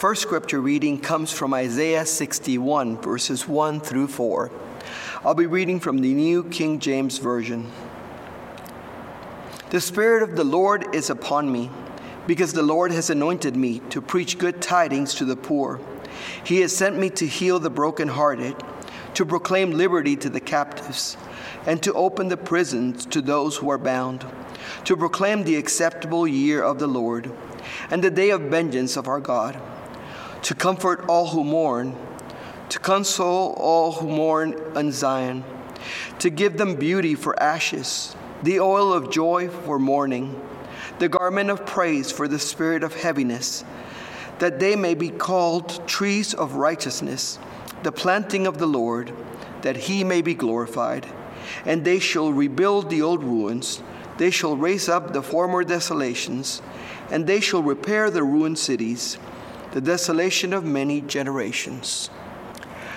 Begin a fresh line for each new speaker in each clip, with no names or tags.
first scripture reading comes from Isaiah 61, verses 1 through 4. I'll be reading from the New King James Version. The Spirit of the Lord is upon me, because the Lord has anointed me to preach good tidings to the poor. He has sent me to heal the brokenhearted, to proclaim liberty to the captives, and to open the prisons to those who are bound, to proclaim the acceptable year of the Lord, and the day of vengeance of our God to comfort all who mourn, to console all who mourn in Zion, to give them beauty for ashes, the oil of joy for mourning, the garment of praise for the spirit of heaviness, that they may be called trees of righteousness, the planting of the Lord, that he may be glorified. And they shall rebuild the old ruins, they shall raise up the former desolations, and they shall repair the ruined cities the desolation of many generations.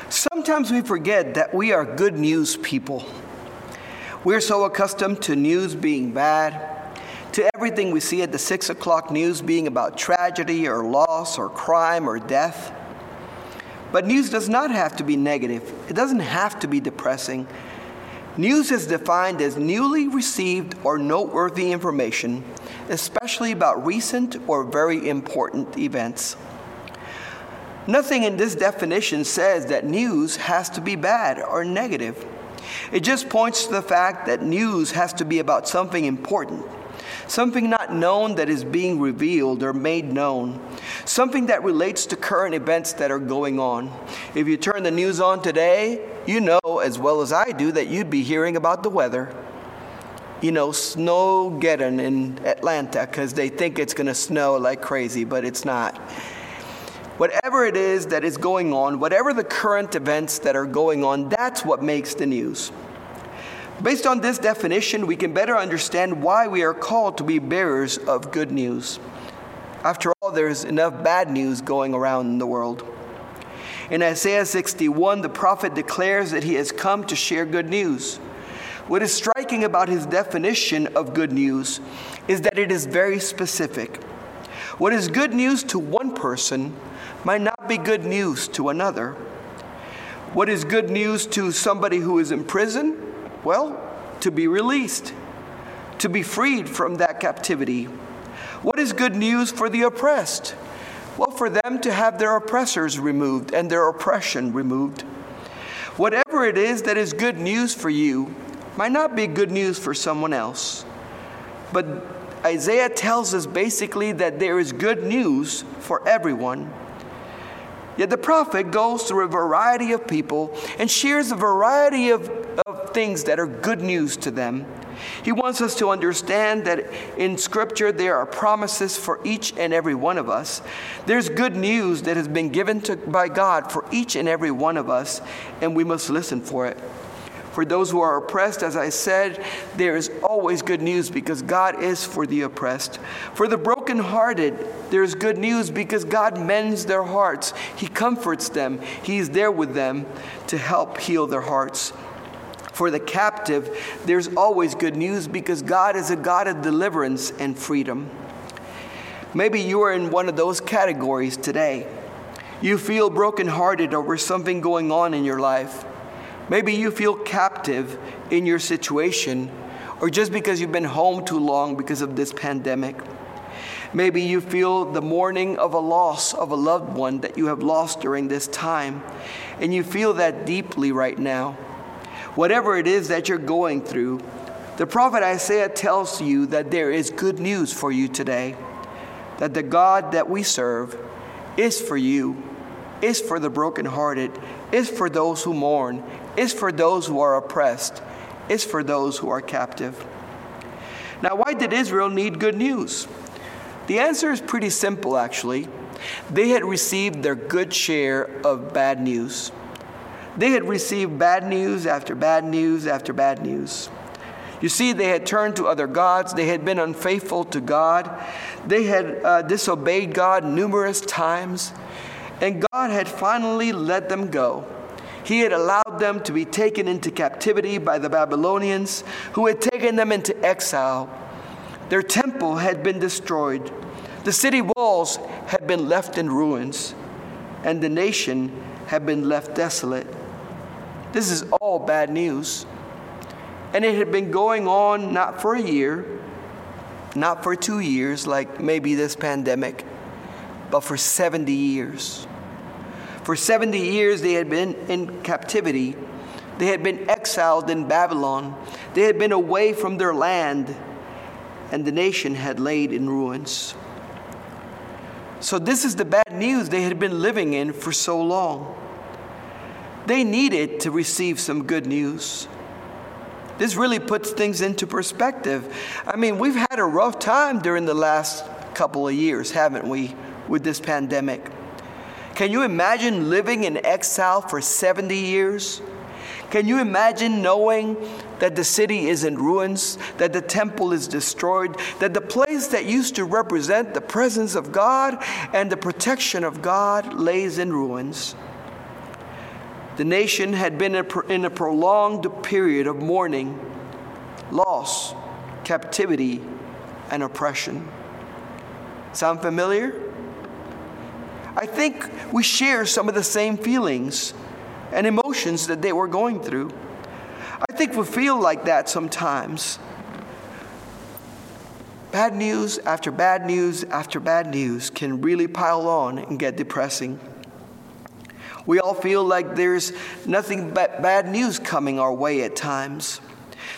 Sometimes we forget that we are good news people. We're so accustomed to news being bad, to everything we see at the six o'clock news being about tragedy or loss or crime or death. But news does not have to be negative, it doesn't have to be depressing. News is defined as newly received or noteworthy information, especially about recent or very important events. Nothing in this definition says that news has to be bad or negative. It just points to the fact that news has to be about something important, something not known that is being revealed or made known, something that relates to current events that are going on. If you turn the news on today, you know as well as I do that you'd be hearing about the weather. You know, snowgeddon in Atlanta because they think it's going to snow like crazy, but it's not whatever it is that is going on, whatever the current events that are going on, that's what makes the news. Based on this definition, we can better understand why we are called to be bearers of good news. After all, there's enough bad news going around in the world. In Isaiah 61, the prophet declares that he has come to share good news. What is striking about his definition of good news is that it is very specific. What is good news to one person might not be good news to another. What is good news to somebody who is in prison? Well, to be released, to be freed from that captivity. What is good news for the oppressed? Well, for them to have their oppressors removed and their oppression removed. Whatever it is that is good news for you might not be good news for someone else. But Isaiah tells us basically that there is good news for everyone Yet the prophet goes through a variety of people and shares a variety of, of things that are good news to them. He wants us to understand that in Scripture there are promises for each and every one of us. There's good news that has been given to, by God for each and every one of us, and we must listen for it. For those who are oppressed, as I said, there is always good news because God is for the oppressed. For the brokenhearted, there is good news because God mends their hearts. He comforts them, He's there with them to help heal their hearts. For the captive, there's always good news because God is a God of deliverance and freedom. Maybe you are in one of those categories today. You feel brokenhearted over something going on in your life. Maybe you feel captive in your situation, or just because you've been home too long because of this pandemic. Maybe you feel the mourning of a loss of a loved one that you have lost during this time, and you feel that deeply right now. Whatever it is that you're going through, the prophet Isaiah tells you that there is good news for you today, that the God that we serve is for you, is for the brokenhearted, is for those who mourn, is for those who are oppressed, is for those who are captive. Now, why did Israel need good news? The answer is pretty simple, actually. They had received their good share of bad news. They had received bad news after bad news after bad news. You see, they had turned to other gods. They had been unfaithful to God. They had uh, disobeyed God numerous times. And God had finally let them go. He had allowed them to be taken into captivity by the Babylonians, who had taken them into exile. Their temple had been destroyed. The city walls had been left in ruins, and the nation had been left desolate. This is all bad news. And it had been going on not for a year, not for two years, like maybe this pandemic, but for 70 years. For 70 years, they had been in captivity. They had been exiled in Babylon. They had been away from their land, and the nation had laid in ruins. So, this is the bad news they had been living in for so long. They needed to receive some good news. This really puts things into perspective. I mean, we've had a rough time during the last couple of years, haven't we, with this pandemic? Can you imagine living in exile for 70 years? Can you imagine knowing that the city is in ruins, that the temple is destroyed, that the place that used to represent the presence of God and the protection of God lays in ruins? The nation had been in a prolonged period of mourning, loss, captivity, and oppression. Sound familiar? I think we share some of the same feelings and emotions that they were going through. I think we feel like that sometimes. Bad news after bad news after bad news can really pile on and get depressing. We all feel like there's nothing but bad news coming our way at times.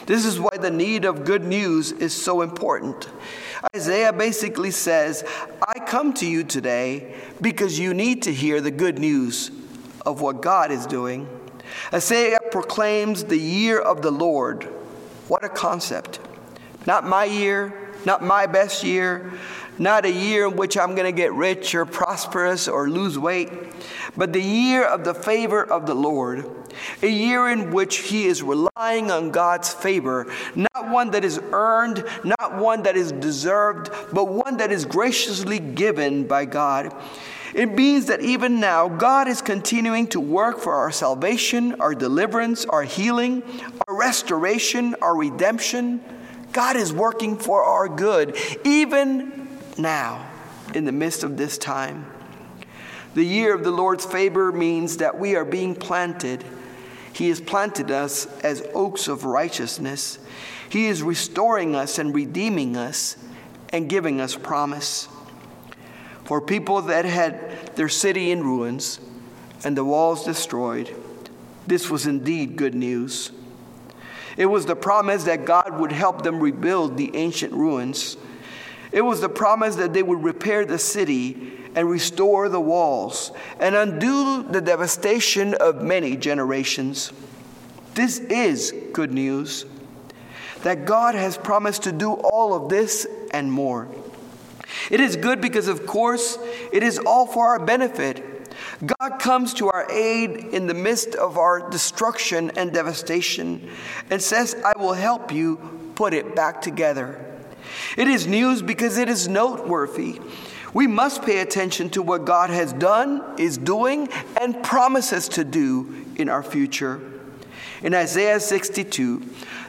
This is why the need of good news is so important. Isaiah basically says, I come to you today because you need to hear the good news of what God is doing. Isaiah proclaims the year of the Lord. What a concept. Not my year, not my best year, not a year in which I'm going to get rich or prosperous or lose weight, but the year of the favor of the Lord, a year in which He is relying on God's favor, not one that is earned, not one that is deserved, but one that is graciously given by God. It means that even now, God is continuing to work for our salvation, our deliverance, our healing, our restoration, our redemption. God is working for our good, even now, in the midst of this time. The year of the Lord's favor means that we are being planted. He has planted us as oaks of righteousness. He is restoring us and redeeming us and giving us promise. For people that had their city in ruins and the walls destroyed, this was indeed good news. It was the promise that God would help them rebuild the ancient ruins it was the promise that they would repair the city and restore the walls and undo the devastation of many generations. This is good news that God has promised to do all of this and more. It is good because, of course, it is all for our benefit. God comes to our aid in the midst of our destruction and devastation and says, I will help you put it back together. It is news because it is noteworthy. We must pay attention to what God has done, is doing, and promises to do in our future. In Isaiah 62,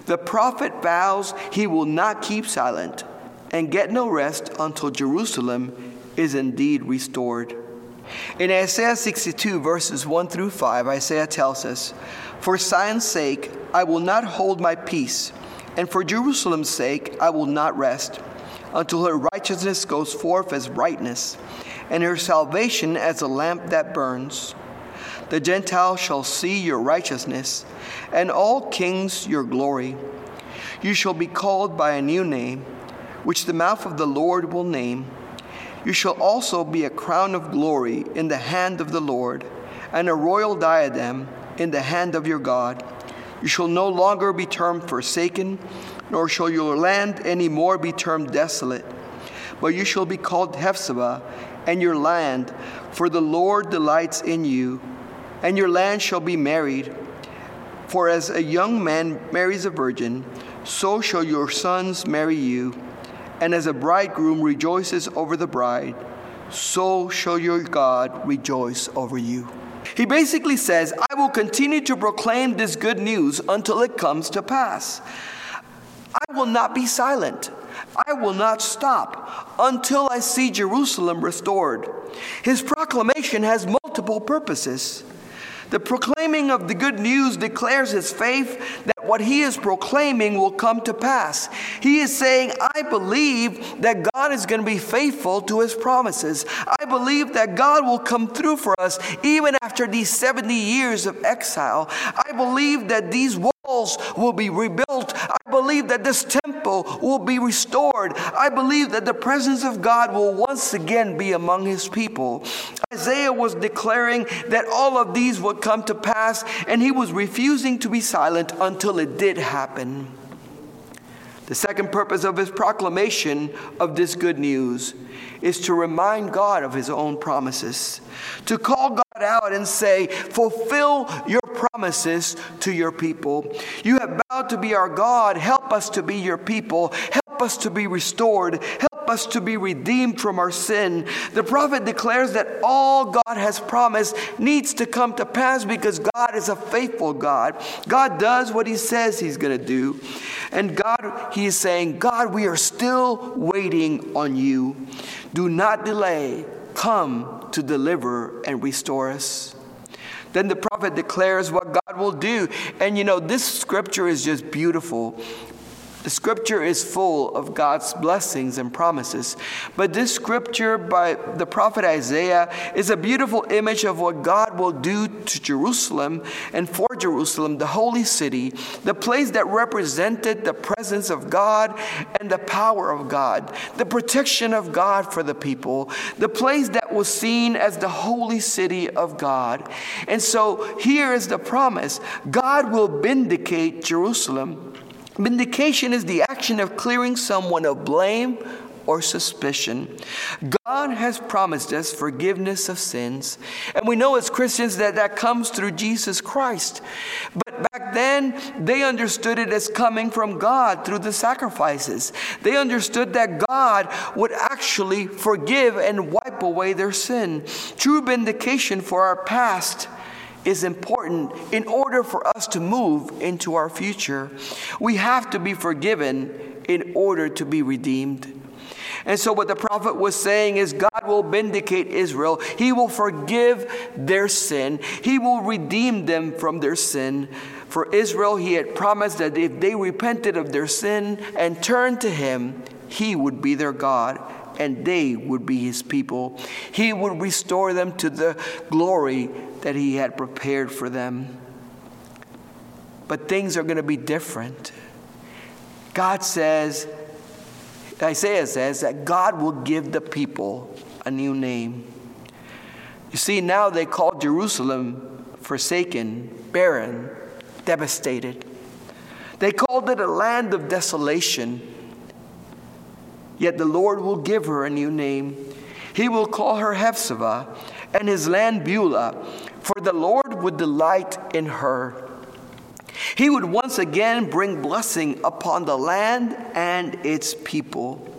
the prophet vows he will not keep silent and get no rest until Jerusalem is indeed restored. In Isaiah 62, verses 1 through 5, Isaiah tells us, For Zion's sake, I will not hold my peace and for Jerusalem's sake, I will not rest until her righteousness goes forth as brightness, and her salvation as a lamp that burns. The Gentiles shall see your righteousness, and all kings your glory. You shall be called by a new name, which the mouth of the Lord will name. You shall also be a crown of glory in the hand of the Lord, and a royal diadem in the hand of your God. You shall no longer be termed forsaken, nor shall your land any more be termed desolate, but you shall be called Hephzibah, and your land, for the Lord delights in you, and your land shall be married. For as a young man marries a virgin, so shall your sons marry you, and as a bridegroom rejoices over the bride, so shall your God rejoice over you. He basically says, I will continue to proclaim this good news until it comes to pass. I will not be silent. I will not stop until I see Jerusalem restored. His proclamation has multiple purposes. The proclaiming of the good news declares his faith that what he is proclaiming will come to pass. He is saying, I believe that God is going to be faithful to his promises. I believe that God will come through for us even after these 70 years of exile. I believe that these walls will be rebuilt. I believe that this temple will be restored. I believe that the presence of God will once again be among his people. Isaiah was declaring that all of these would come to pass, and he was refusing to be silent until it did happen. The second purpose of his proclamation of this good news is to remind God of his own promises, to call God out and say, Fulfill your promises to your people. You have vowed to be our God. Help us to be your people. Help us to be restored. Help us to be redeemed from our sin. The prophet declares that all God has promised needs to come to pass because God is a faithful God. God does what he says he's going to do. And God, he is saying, God, we are still waiting on you. Do not delay. Come to deliver and restore us. Then the prophet declares what God will do. And you know, this scripture is just beautiful scripture is full of God's blessings and promises. But this scripture by the prophet Isaiah is a beautiful image of what God will do to Jerusalem and for Jerusalem, the holy city, the place that represented the presence of God and the power of God, the protection of God for the people, the place that was seen as the holy city of God. And so here is the promise God will vindicate Jerusalem Vindication is the action of clearing someone of blame or suspicion. God has promised us forgiveness of sins, and we know as Christians that that comes through Jesus Christ. But back then, they understood it as coming from God through the sacrifices. They understood that God would actually forgive and wipe away their sin. True vindication for our past is important in order for us to move into our future. We have to be forgiven in order to be redeemed. And so, what the prophet was saying is, God will vindicate Israel. He will forgive their sin. He will redeem them from their sin. For Israel, He had promised that if they repented of their sin and turned to Him, He would be their God and they would be His people. He would restore them to the glory that He had prepared for them. But things are going to be different. God says, Isaiah says that God will give the people a new name. You see, now they call Jerusalem forsaken, barren, devastated. They called it a land of desolation. Yet the Lord will give her a new name. He will call her Hephzibah, and his land Beulah, for the Lord would delight in her. He would once again bring blessing upon the land and its people.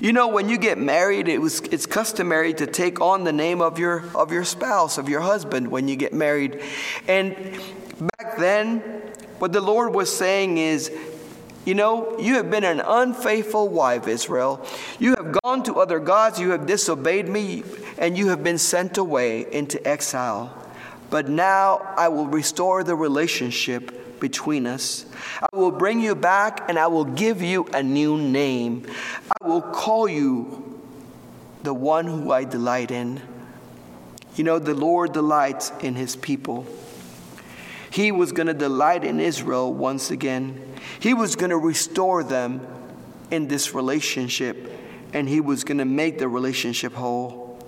You know, when you get married, it was, it's customary to take on the name of your, of your spouse, of your husband, when you get married. And back then, what the Lord was saying is, you know, you have been an unfaithful wife, Israel. You have gone to other gods, you have disobeyed me, and you have been sent away into exile. But now I will restore the relationship between us. I will bring you back and I will give you a new name. I will call you the one who I delight in. You know, the Lord delights in his people. He was going to delight in Israel once again. He was going to restore them in this relationship, and He was going to make the relationship whole.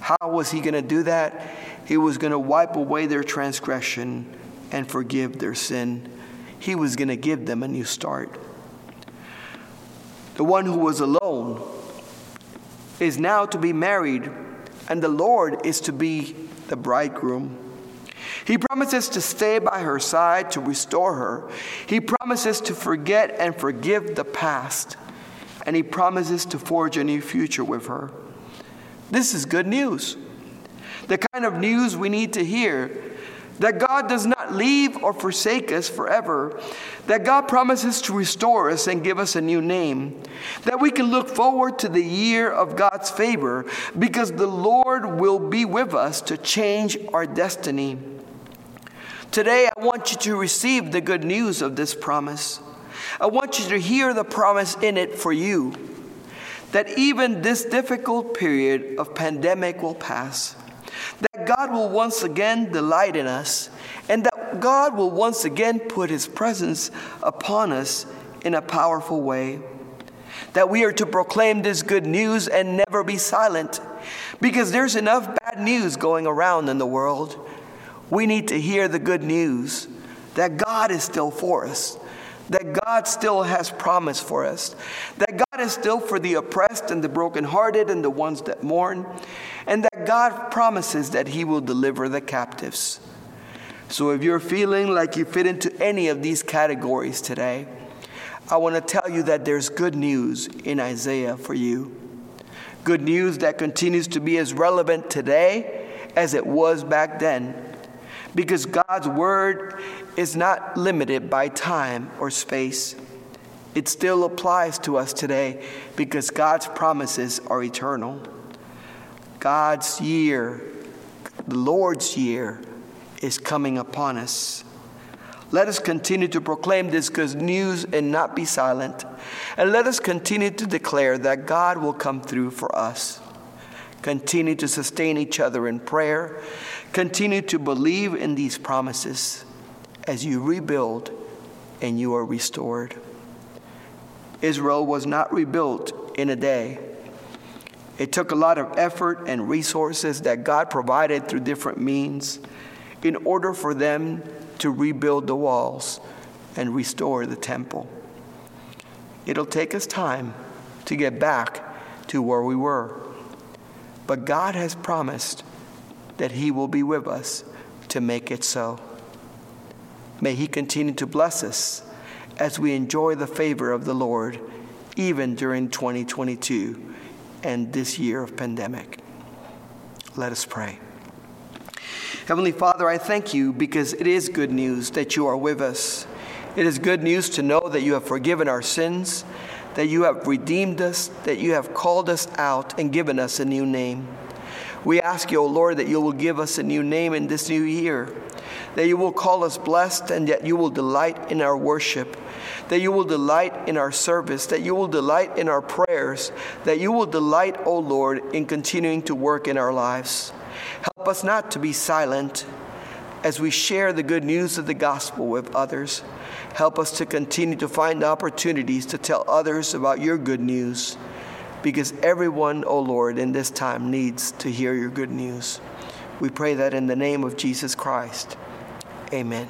How was He going to do that? He was going to wipe away their transgression and forgive their sin. He was going to give them a new start. The one who was alone is now to be married, and the Lord is to be the bridegroom. He promises to stay by her side to restore her. He promises to forget and forgive the past. And he promises to forge a new future with her. This is good news. The kind of news we need to hear that God does not leave or forsake us forever, that God promises to restore us and give us a new name, that we can look forward to the year of God's favor because the Lord will be with us to change our destiny. Today, I want you to receive the good news of this promise. I want you to hear the promise in it for you that even this difficult period of pandemic will pass that God will once again delight in us, and that God will once again put His presence upon us in a powerful way. That we are to proclaim this good news and never be silent, because there's enough bad news going around in the world. We need to hear the good news that God is still for us, that God still has promise for us, that God is still for the oppressed and the brokenhearted and the ones that mourn, and that God promises that He will deliver the captives. So if you're feeling like you fit into any of these categories today, I want to tell you that there's good news in Isaiah for you. Good news that continues to be as relevant today as it was back then. Because God's word is not limited by time or space. It still applies to us today because God's promises are eternal. God's year, the Lord's year, is coming upon us. Let us continue to proclaim this good news and not be silent. And let us continue to declare that God will come through for us. Continue to sustain each other in prayer. Continue to believe in these promises as you rebuild and you are restored. Israel was not rebuilt in a day. It took a lot of effort and resources that God provided through different means in order for them to rebuild the walls and restore the temple. It'll take us time to get back to where we were. But God has promised that He will be with us to make it so. May He continue to bless us as we enjoy the favor of the Lord, even during 2022 and this year of pandemic. Let us pray. Heavenly Father, I thank you because it is good news that you are with us. It is good news to know that you have forgiven our sins, that you have redeemed us, that you have called us out and given us a new name. We ask you, O Lord, that you will give us a new name in this new year that you will call us blessed and that you will delight in our worship, that you will delight in our service, that you will delight in our prayers, that you will delight, O Lord, in continuing to work in our lives. Help us not to be silent as we share the good news of the gospel with others. Help us to continue to find opportunities to tell others about your good news because everyone, O oh Lord, in this time needs to hear your good news. We pray that in the name of Jesus Christ. Amen.